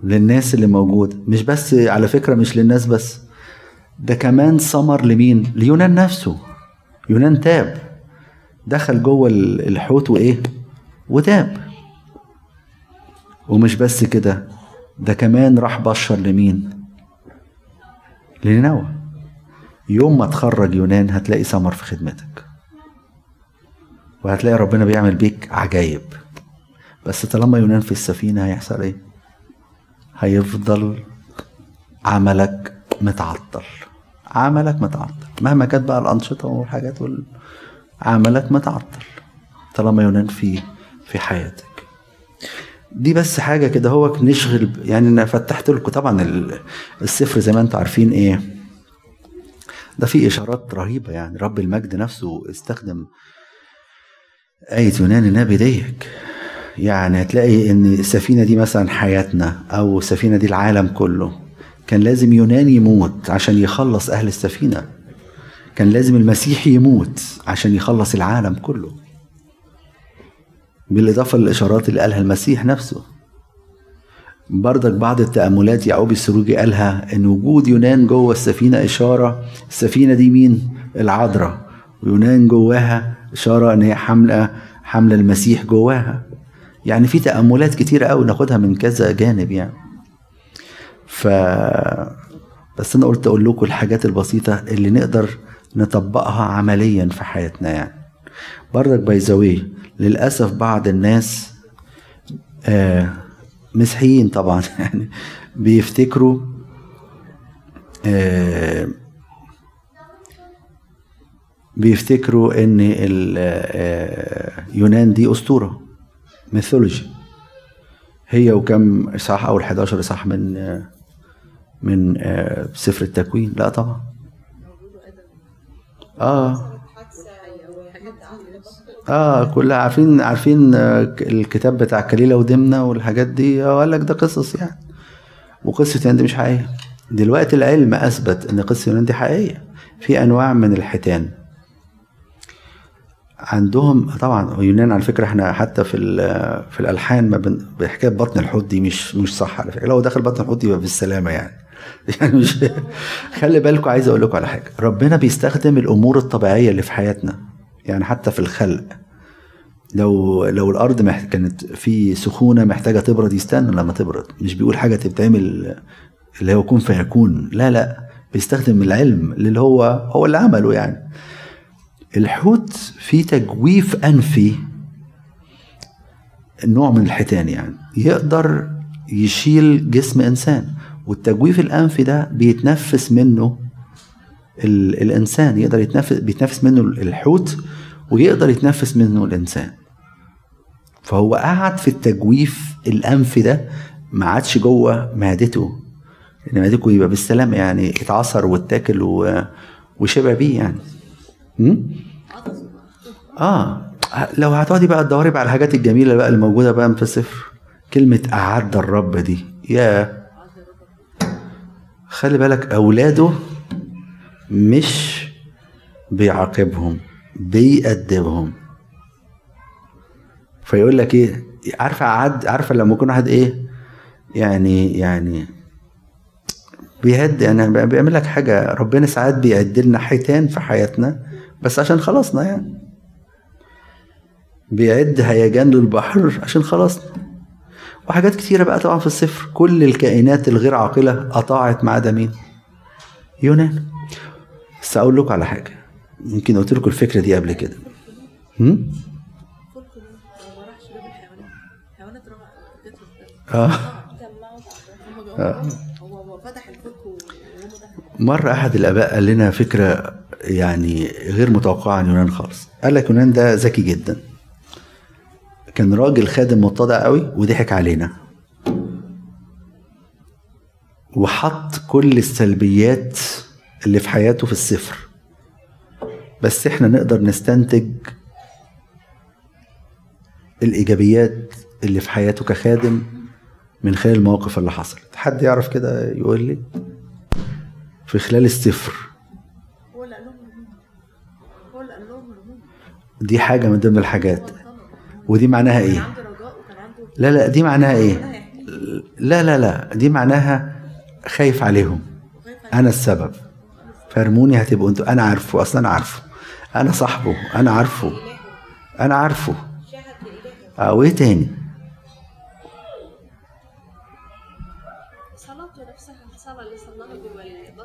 للناس اللي موجودة مش بس على فكرة مش للناس بس ده كمان ثمر لمين؟ ليونان نفسه. يونان تاب. دخل جوه ال- الحوت وإيه؟ وتاب. ومش بس كده ده كمان راح بشر لمين؟ لنينوى يوم ما تخرج يونان هتلاقي ثمر في خدمتك. وهتلاقي ربنا بيعمل بيك عجايب. بس طالما يونان في السفينة هيحصل إيه؟ هيفضل عملك متعطل. عملك متعطل. مهما كانت بقى الأنشطة والحاجات وال... عملك متعطل. طالما يونان في في حياتك. دي بس حاجة كده هو نشغل يعني أنا فتحت لكم طبعا ال- السفر زي ما أنتم عارفين إيه. ده فيه إشارات رهيبة يعني رب المجد نفسه استخدم آية يونان النبي ديك. يعني هتلاقي إن السفينة دي مثلا حياتنا أو السفينة دي العالم كله. كان لازم يونان يموت عشان يخلص أهل السفينة. كان لازم المسيح يموت عشان يخلص العالم كله. بالإضافة للإشارات اللي قالها المسيح نفسه. برضك بعض التأملات يعقوب السروجي قالها إن وجود يونان جوه السفينة إشارة السفينة دي مين؟ العذراء. ويونان جواها إشارة إن هي حامله حامله المسيح جواها. يعني في تأملات كتيرة قوي ناخدها من كذا جانب يعني. ف بس أنا قلت أقول لكم الحاجات البسيطة اللي نقدر نطبقها عمليا في حياتنا يعني. برضك باي للأسف بعض الناس آه مسيحيين طبعا *laughs* يعني بيفتكروا آه بيفتكروا إن اليونان دي أسطورة ميثولوجي هي وكم اصحاح اول 11 اصحاح من آه، من آه، سفر التكوين؟ لا طبعا. آه. آه كلها عارفين عارفين آه، الكتاب بتاع كليلة ودمنة والحاجات دي. آه، قال لك ده قصص يعني. وقصة يونان دي مش حقيقية. دلوقتي العلم أثبت إن قصة يونان دي حقيقية. في أنواع من الحيتان. عندهم طبعا يونان على فكرة إحنا حتى في في الألحان ما بن... بحكاية بطن الحوت دي مش مش صح على فكرة. لو دخل بطن الحوت يبقى بالسلامة يعني. *laughs* يعني مش خلي بالكم عايز أقول لكم على حاجة. ربنا بيستخدم الأمور الطبيعية اللي في حياتنا. يعني حتى في الخلق. لو لو الأرض مح... كانت في سخونة محتاجة تبرد يستنى لما تبرد. مش بيقول حاجة تتعمل اللي هو كن فيكون لا لا بيستخدم العلم اللي هو هو اللي عمله يعني. الحوت فيه تجويف أنفي نوع من الحيتان يعني. يقدر يشيل جسم إنسان والتجويف الأنفي ده بيتنفس منه ال الإنسان يقدر يتنفس بيتنفس منه الحوت ويقدر يتنفس منه الإنسان. فهو قعد في التجويف الانفي ده ما عادش جوه معدته. إن معدته يبقى بالسلامه يعني اتعصر واتاكل وشبع بيه يعني. م? آه. لو هتقعدي بقى تدوري على الحاجات الجميلة بقى اللي موجودة بقى في السفر كلمة أعد الرب دي. يا خلي بالك أولاده مش بيعاقبهم بيأدبهم فيقول لك إيه؟ عارفة اعد عارفة لما يكون واحد إيه؟ يعني يعني بيهد يعني بيعمل لك حاجة. ربنا ساعات بيعد لنا حيتان في حياتنا بس عشان خلصنا يعني. بيعد هيجان للبحر عشان خلصنا وحاجات كتيرة بقى طبعا في السفر كل الكائنات الغير عاقلة أطاعت ما عدا مين؟ يونان. بس أقول لكم على حاجة. يمكن قلت لكم الفكرة دي قبل كده. هم؟ آه. دخلوا مرة أحد الآباء قال لنا فكرة يعني غير متوقعة عن يونان خالص. قال لك يونان ده ذكي جدا. كان راجل خادم متضع قوي وضحك علينا. وحط كل السلبيات اللي في حياته في الصفر. بس إحنا نقدر نستنتج الإيجابيات اللي في حياته كخادم من خلال المواقف اللي حصلت. حد يعرف كده يقول لي؟ في خلال الصفر. دي حاجة من ضمن الحاجات. ودي معناها إيه؟ لا لا دي معناها إيه؟ لا لا لا دي معناها خايف عليهم. أنا السبب. فارموني هتبقوا أنتوا. أنا عارفه أصلا أنا عارفه. أنا صاحبه أنا عارفه. أنا عارفه. آه وإيه تاني؟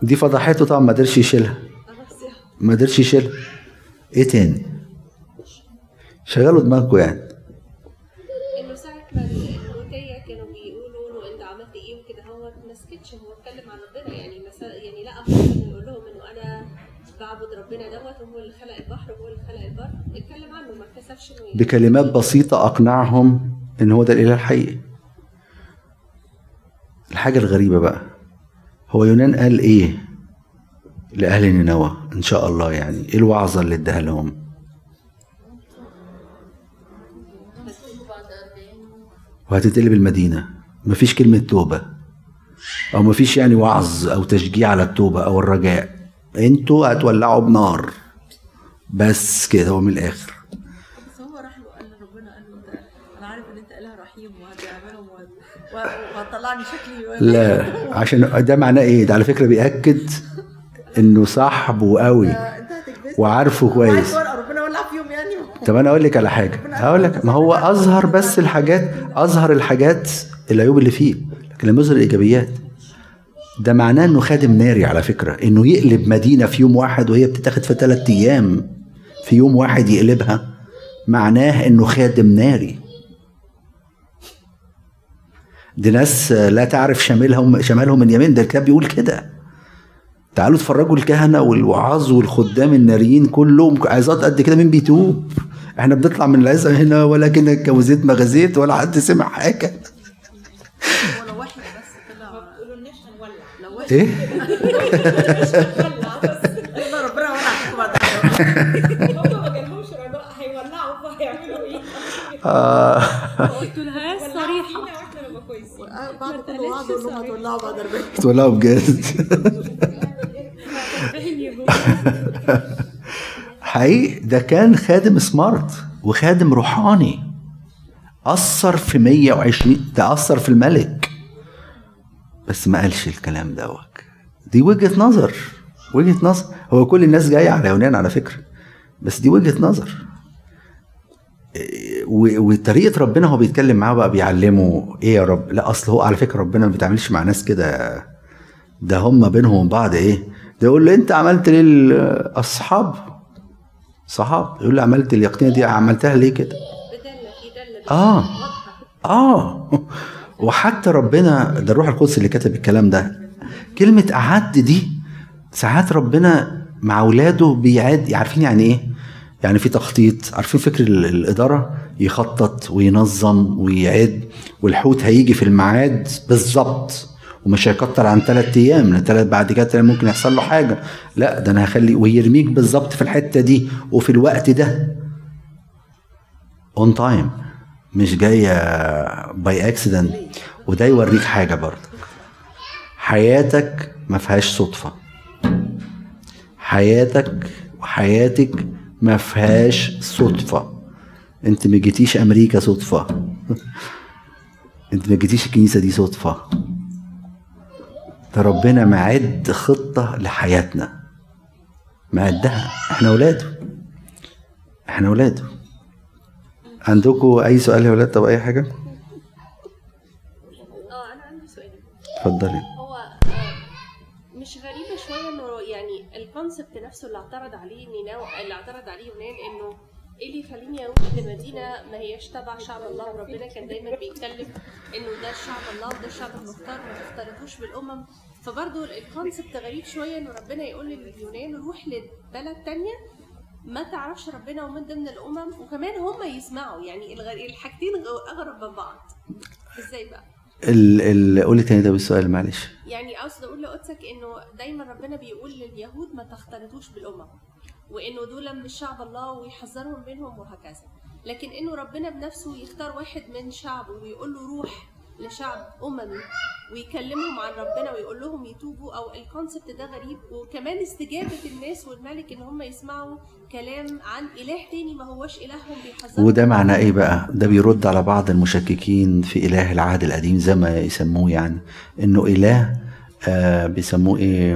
دي فضحته طبعا ما قدرش يشيلها. ما قدرش يشيلها. إيه تاني؟ شغلوا دماغكم يعني. بكلمات بسيطة أقنعهم إن هو ده الإله الحقيقي. الحاجة الغريبة بقى هو يونان قال إيه لأهل نينوى؟ إن شاء الله يعني. إيه الوعظة اللي إداها لهم؟ وهتتقلب المدينة. مفيش كلمة توبة أو مفيش يعني وعظ أو تشجيع على التوبة أو الرجاء. أنتوا هتولعوا بنار. بس كده هو من الآخر. قال لربنا قال له انت أنا عارف إن أنت إله رحيم وهتعملهم وهت- وه- وهتطلعني شكلي ولا- لا عشان ده معناه إيه؟ ده على فكرة بيأكد إنه صاحبه قوي هتكبسني وعارفه كويس. ربنا يولع فيهم يعني. طب أنا أقول لك على حاجة. هقول لك ما هو أظهر بس الحاجات أظهر الحاجات العيوب اللي فيه لكن لما يظهر الإيجابيات ده معناه إنه خادم ناري على فكرة. إنه يقلب مدينة في يوم واحد وهي بتتاخد في ثلاث أيام في يوم واحد يقلبها. معناه إنه خادم ناري. دي ناس لا تعرف شمالهم شمالهم من يمين ده الكتاب بيقول كده. تعالوا اتفرجوا الكهنة والوعاظ والخدام الناريين كلهم. عظات قد كده؟ مين بيتوب؟ إحنا بنطلع من العزة هنا ولكن اتجوزت ما غزيت ولا حد سمع حاجة. ولو واحد بس طلع لو واحد إيه *laughs* *laughs* قلت لها صريحة. وإحنا نبقى كويسين. بعد كل وعد أقول لهم هتولعوا بعد 40 تولعوا بجد. حقيقي ده كان خادم سمارت وخادم روحاني. أثر في 120 ده أثر في الملك. بس ما قالش الكلام دوت. دي وجهة نظر. وجهة نظر. هو كل الناس جاية على يونان على فكرة. بس دي وجهة نظر. و- وطريقة ربنا هو بيتكلم معاه بقى بيعلمه إيه يا رب؟ لا أصل هو على فكرة ربنا ما بيتعاملش مع ناس كده. ده هم بينهم وبين بعض إيه؟ ده يقول له أنت عملت ليه الاصحاب صحاب. يقول له عملت اليقطينه دي عملتها ليه كده؟ آه آه. *laughs* وحتى ربنا ده الروح القدس اللي كتب الكلام ده كلمة أعد دي ساعات ربنا مع أولاده بيعد عارفين يعني إيه؟ يعني في تخطيط عارفين فكر ال- الإدارة؟ يخطط وينظم ويعد والحوت هيجي في الميعاد بالظبط ومش هيكتر عن ثلاث أيام لأن ثلاث بعد كده ممكن يحصل له حاجة. لا ده أنا هخلي ويرميك بالظبط في الحتة دي وفي الوقت ده. on time مش جاية by accident وده يوريك حاجة برضه. حياتك ما فيهاش صدفة. حياتك وحياتك ما فيهاش صدفة. انت ما جيتيش أمريكا صدفة. *laughs* انت ما جيتيش الكنيسة دي صدفة. ده ربنا معد خطة لحياتنا. معدها. إحنا أولاده. إحنا أولاده. عندكم أي سؤال يا ولاد طب أي حاجة؟ آه أنا عندي سؤال. اتفضلي هو آه، مش غريبة شوية انه يعني الكونسبت نفسه اللي اعترض عليه نينو اللي اعترض عليه يونان إنه إيه اللي يخليني أروح لمدينة ما هياش تبع شعب الله وربنا كان دايما بيتكلم إنه ده شعب الله وده الشعب المختار ما تختلطوش بالأمم. فبرضه الكونسبت غريب شوية إنه ربنا يقول لليونان روح لبلد تانية ما تعرفش ربنا ومن ضمن الأمم. وكمان هم يسمعوا يعني الحاجتين أغرب من بعض. إزاي بقى؟ ال ال قولي تاني ده بالسؤال معلش. يعني اقصد أقول لقدسك إنه دايما ربنا بيقول لليهود ما تختلطوش بالأمم وإنه دول مش شعب الله ويحذرهم منهم وهكذا. لكن إنه ربنا بنفسه يختار واحد من شعبه ويقول له روح لشعب اممي ويكلمهم عن ربنا ويقول لهم يتوبوا أو ال concept ده غريب. وكمان استجابة الناس والملك إن هم يسمعوا كلام عن إله تاني ما هوش إلههم بيحذرهم. وده معناه إيه بقى؟ ده بيرد على بعض المشككين في إله العهد القديم زي ما يسموه يعني. إنه إله آه بيسموه إيه؟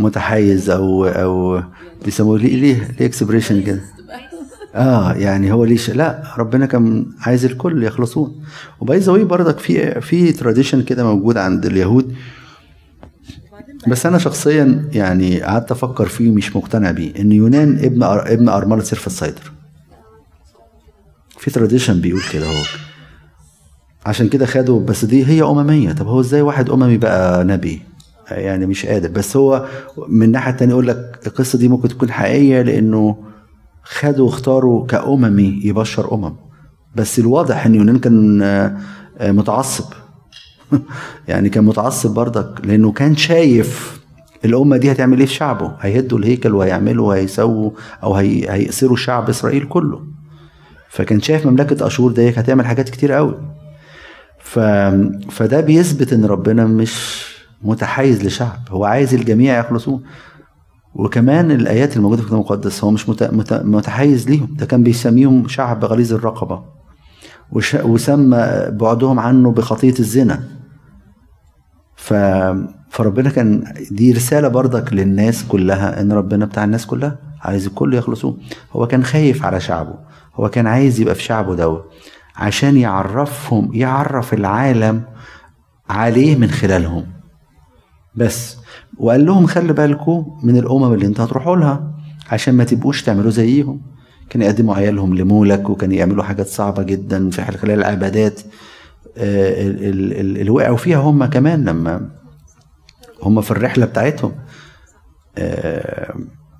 متحيز. أو أو بيسموه ليه ليه ليه expression كده؟ آه يعني هو ليش؟ لا ربنا كان عايز الكل يخلصون و by the way برضك في في tradition كده موجود عند اليهود. بس أنا شخصيا يعني قعدت أفكر فيه مش مقتنع بيه. إن يونان ابن أر... ابن أرملة صرفة صيدا في tradition بيقول كده هو. عشان كده خدوا بس دي هي أممية. طب هو إزاي واحد أممي بقى نبي؟ يعني مش قادر. بس هو من الناحية التانية يقول لك القصة دي ممكن تكون حقيقية لأنه خدوا واختاروا كأممي يبشر أمم. بس الواضح إن يونان كان آه، آه، متعصب. *laughs* يعني كان متعصب برضك لأنه كان شايف الأمة دي هتعمل إيه في شعبه. هيهدوا الهيكل وهيعملوا وهيسووا أو هي... هيأسروا شعب إسرائيل كله. فكان شايف مملكة أشور ديك هتعمل حاجات كتير قوي. ف... فده بيثبت إن ربنا مش متحيز لشعب. هو عايز الجميع يخلصون وكمان الآيات الموجودة في الكتاب المقدس هو مش مت- مت- متحيز ليهم. ده كان بيسميهم شعب غليظ الرقبة وش- وسمى بعدهم عنه بخطية الزنا. ف فربنا كان دي رسالة برضك للناس كلها إن ربنا بتاع الناس كلها عايز الكل يخلصوه. هو كان خايف على شعبه هو كان عايز يبقى في شعبه دوت عشان يعرفهم يعرف العالم عليه من خلالهم. بس وقال لهم خلي بالكم من الأمم اللي أنتوا هتروحوا لها عشان ما تبقوش تعملوا زيهم. كان يقدموا عيالهم لمولك وكان يعملوا حاجات صعبة جدا في خلال العبادات آه، ال- ال- ال- اللي وقعوا فيها هم كمان لما هم في الرحلة بتاعتهم آه،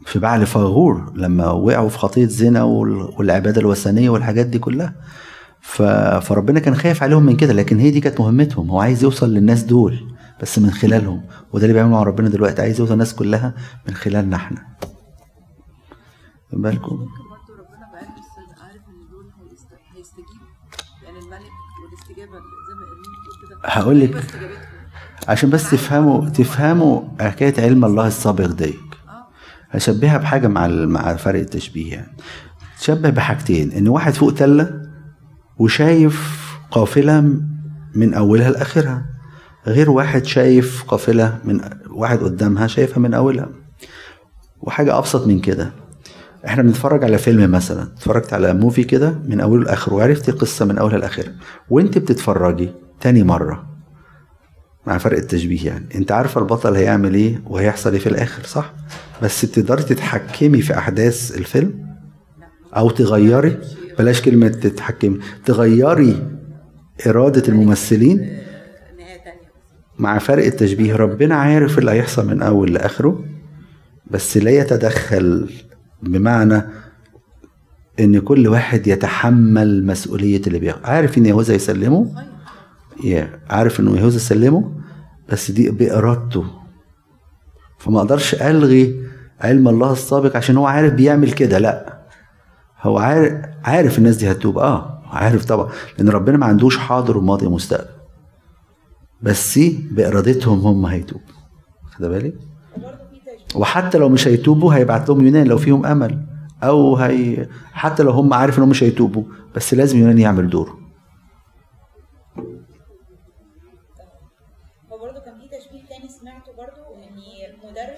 في بعل فاغور لما وقعوا في خطية زنا وال- والعبادة الوثنية والحاجات دي كلها. فربنا كان خايف عليهم من كده لكن هي دي كانت مهمتهم هو عايز يوصل للناس دول. بس من خلالهم. وده اللي بيعمله مع ربنا دلوقتي. عايز يوصل الناس كلها من خلالنا إحنا. بالكم؟ هقول لك عشان بس تفهموا تفهموا حكاية علم الله السابق ديك هشبهها بحاجة مع مع فرق التشبيه يعني. تشبه بحاجتين. إن واحد فوق تلة وشايف قافلة من أولها لآخرها. غير واحد شايف قافلة من واحد قدامها شايفها من أولها. وحاجة أبسط من كده إحنا بنتفرج على فيلم مثلا اتفرجت على موفي كده من أوله لآخره وعرفت القصة من اولها لاخرها وأنت بتتفرجي تاني مرة مع فرق التشبيه يعني. أنت عارفه البطل هيعمل إيه وهيحصل إيه في الآخر صح؟ بس بتقدري تتحكمي في أحداث الفيلم أو تغيري بلاش كلمة تتحكمي تغيري إرادة الممثلين مع فرق التشبيه ربنا عارف اللي هيحصل من أول لآخره بس لا يتدخل بمعنى إن كل واحد يتحمل مسؤولية اللي بياخد عارف إن يهوذا يسلمه؟ عارف إنه يهوذا سلمه؟ بس دي بارادته فما أقدرش ألغي علم الله السابق عشان هو عارف بيعمل كده لأ. هو عارف عارف الناس دي هتتوب. آه عارف طبعا لأن ربنا ما عندوش حاضر وماضي ومستقبل بس بإرادتهم هم هيتوبوا. خد بالك وحتى لو مش هيتوبوا هيبعت لهم يونان لو فيهم أمل أو هي حتى لو هم عارف إنهم مش هيتوبوا بس لازم يونان يعمل دوره وبرضه كان في تشبيه تاني سمعته برضه ان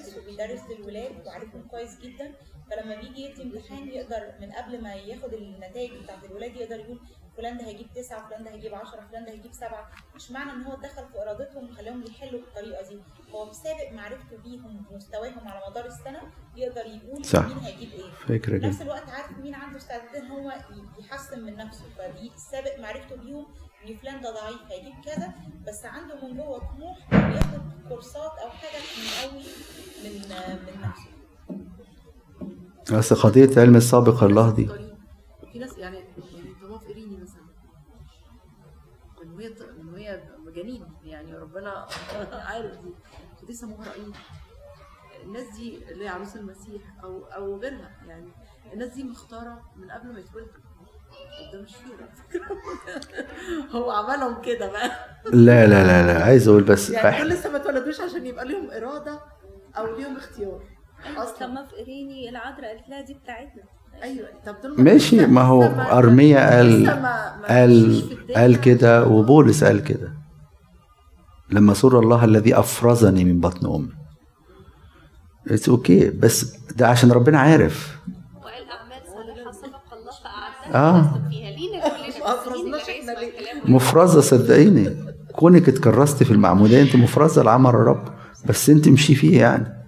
مدرس وبيدرس للولاد وعارفهم كويس جدا. فلما بيجي يدي امتحان يقدر من قبل ما ياخد النتائج بتاعت الولاد يقدر يقول فلان ده هيجيب تسعة فلان ده هيجيب عشرة فلان ده هيجيب سبعة. مش معنى إن هو دخل في إرادتهم وخلاهم يحلوا بالطريقة دي. هو بسابق معرفته بيهم ومستواهم على مدار السنة يقدر يقول صح. مين هيجيب إيه. فكرة في نفس الوقت عارف مين عنده استعداد إن هو يحسن من نفسه. فدي سابق معرفته بيهم ان فلان ده ضعيف هيجيب كذا بس عنده من جوه طموح بياخد كورسات أو حاجة من قوي من من نفسه. بس قضية علم السابق الله دي. في ناس يعني يعني طواف إيريني مثلا. من وهي من وهي جنين يعني ربنا *laughs* عارف دي. ودي سموها رأيين الناس دي اللي هي عروس المسيح أو أو غيرها يعني. الناس دي مختارة من قبل ما يتولدوا ده *laughs* مش. هو عملهم كده بقى. لا لا لا لا عايز أقول بس يعني دول لسه ما اتولدوش عشان يبقى ليهم إرادة أو ليهم اختيار. أصلا. ما في إيريني العذراء قالت لها دي بتاعتنا. أيوه. طب دول ماشي. ما هو أرميا قال قال. قال كده وبولس قال كده. لما سر الله الذي أفرزني من بطن أمي. it's okay بس ده عشان ربنا عارف. نسلك فيها لينا كلنا. مفرزة صدقيني كونك اتكرستي في المعمودية انت مفرزة لعمل الرب بس انت مشي فيه يعني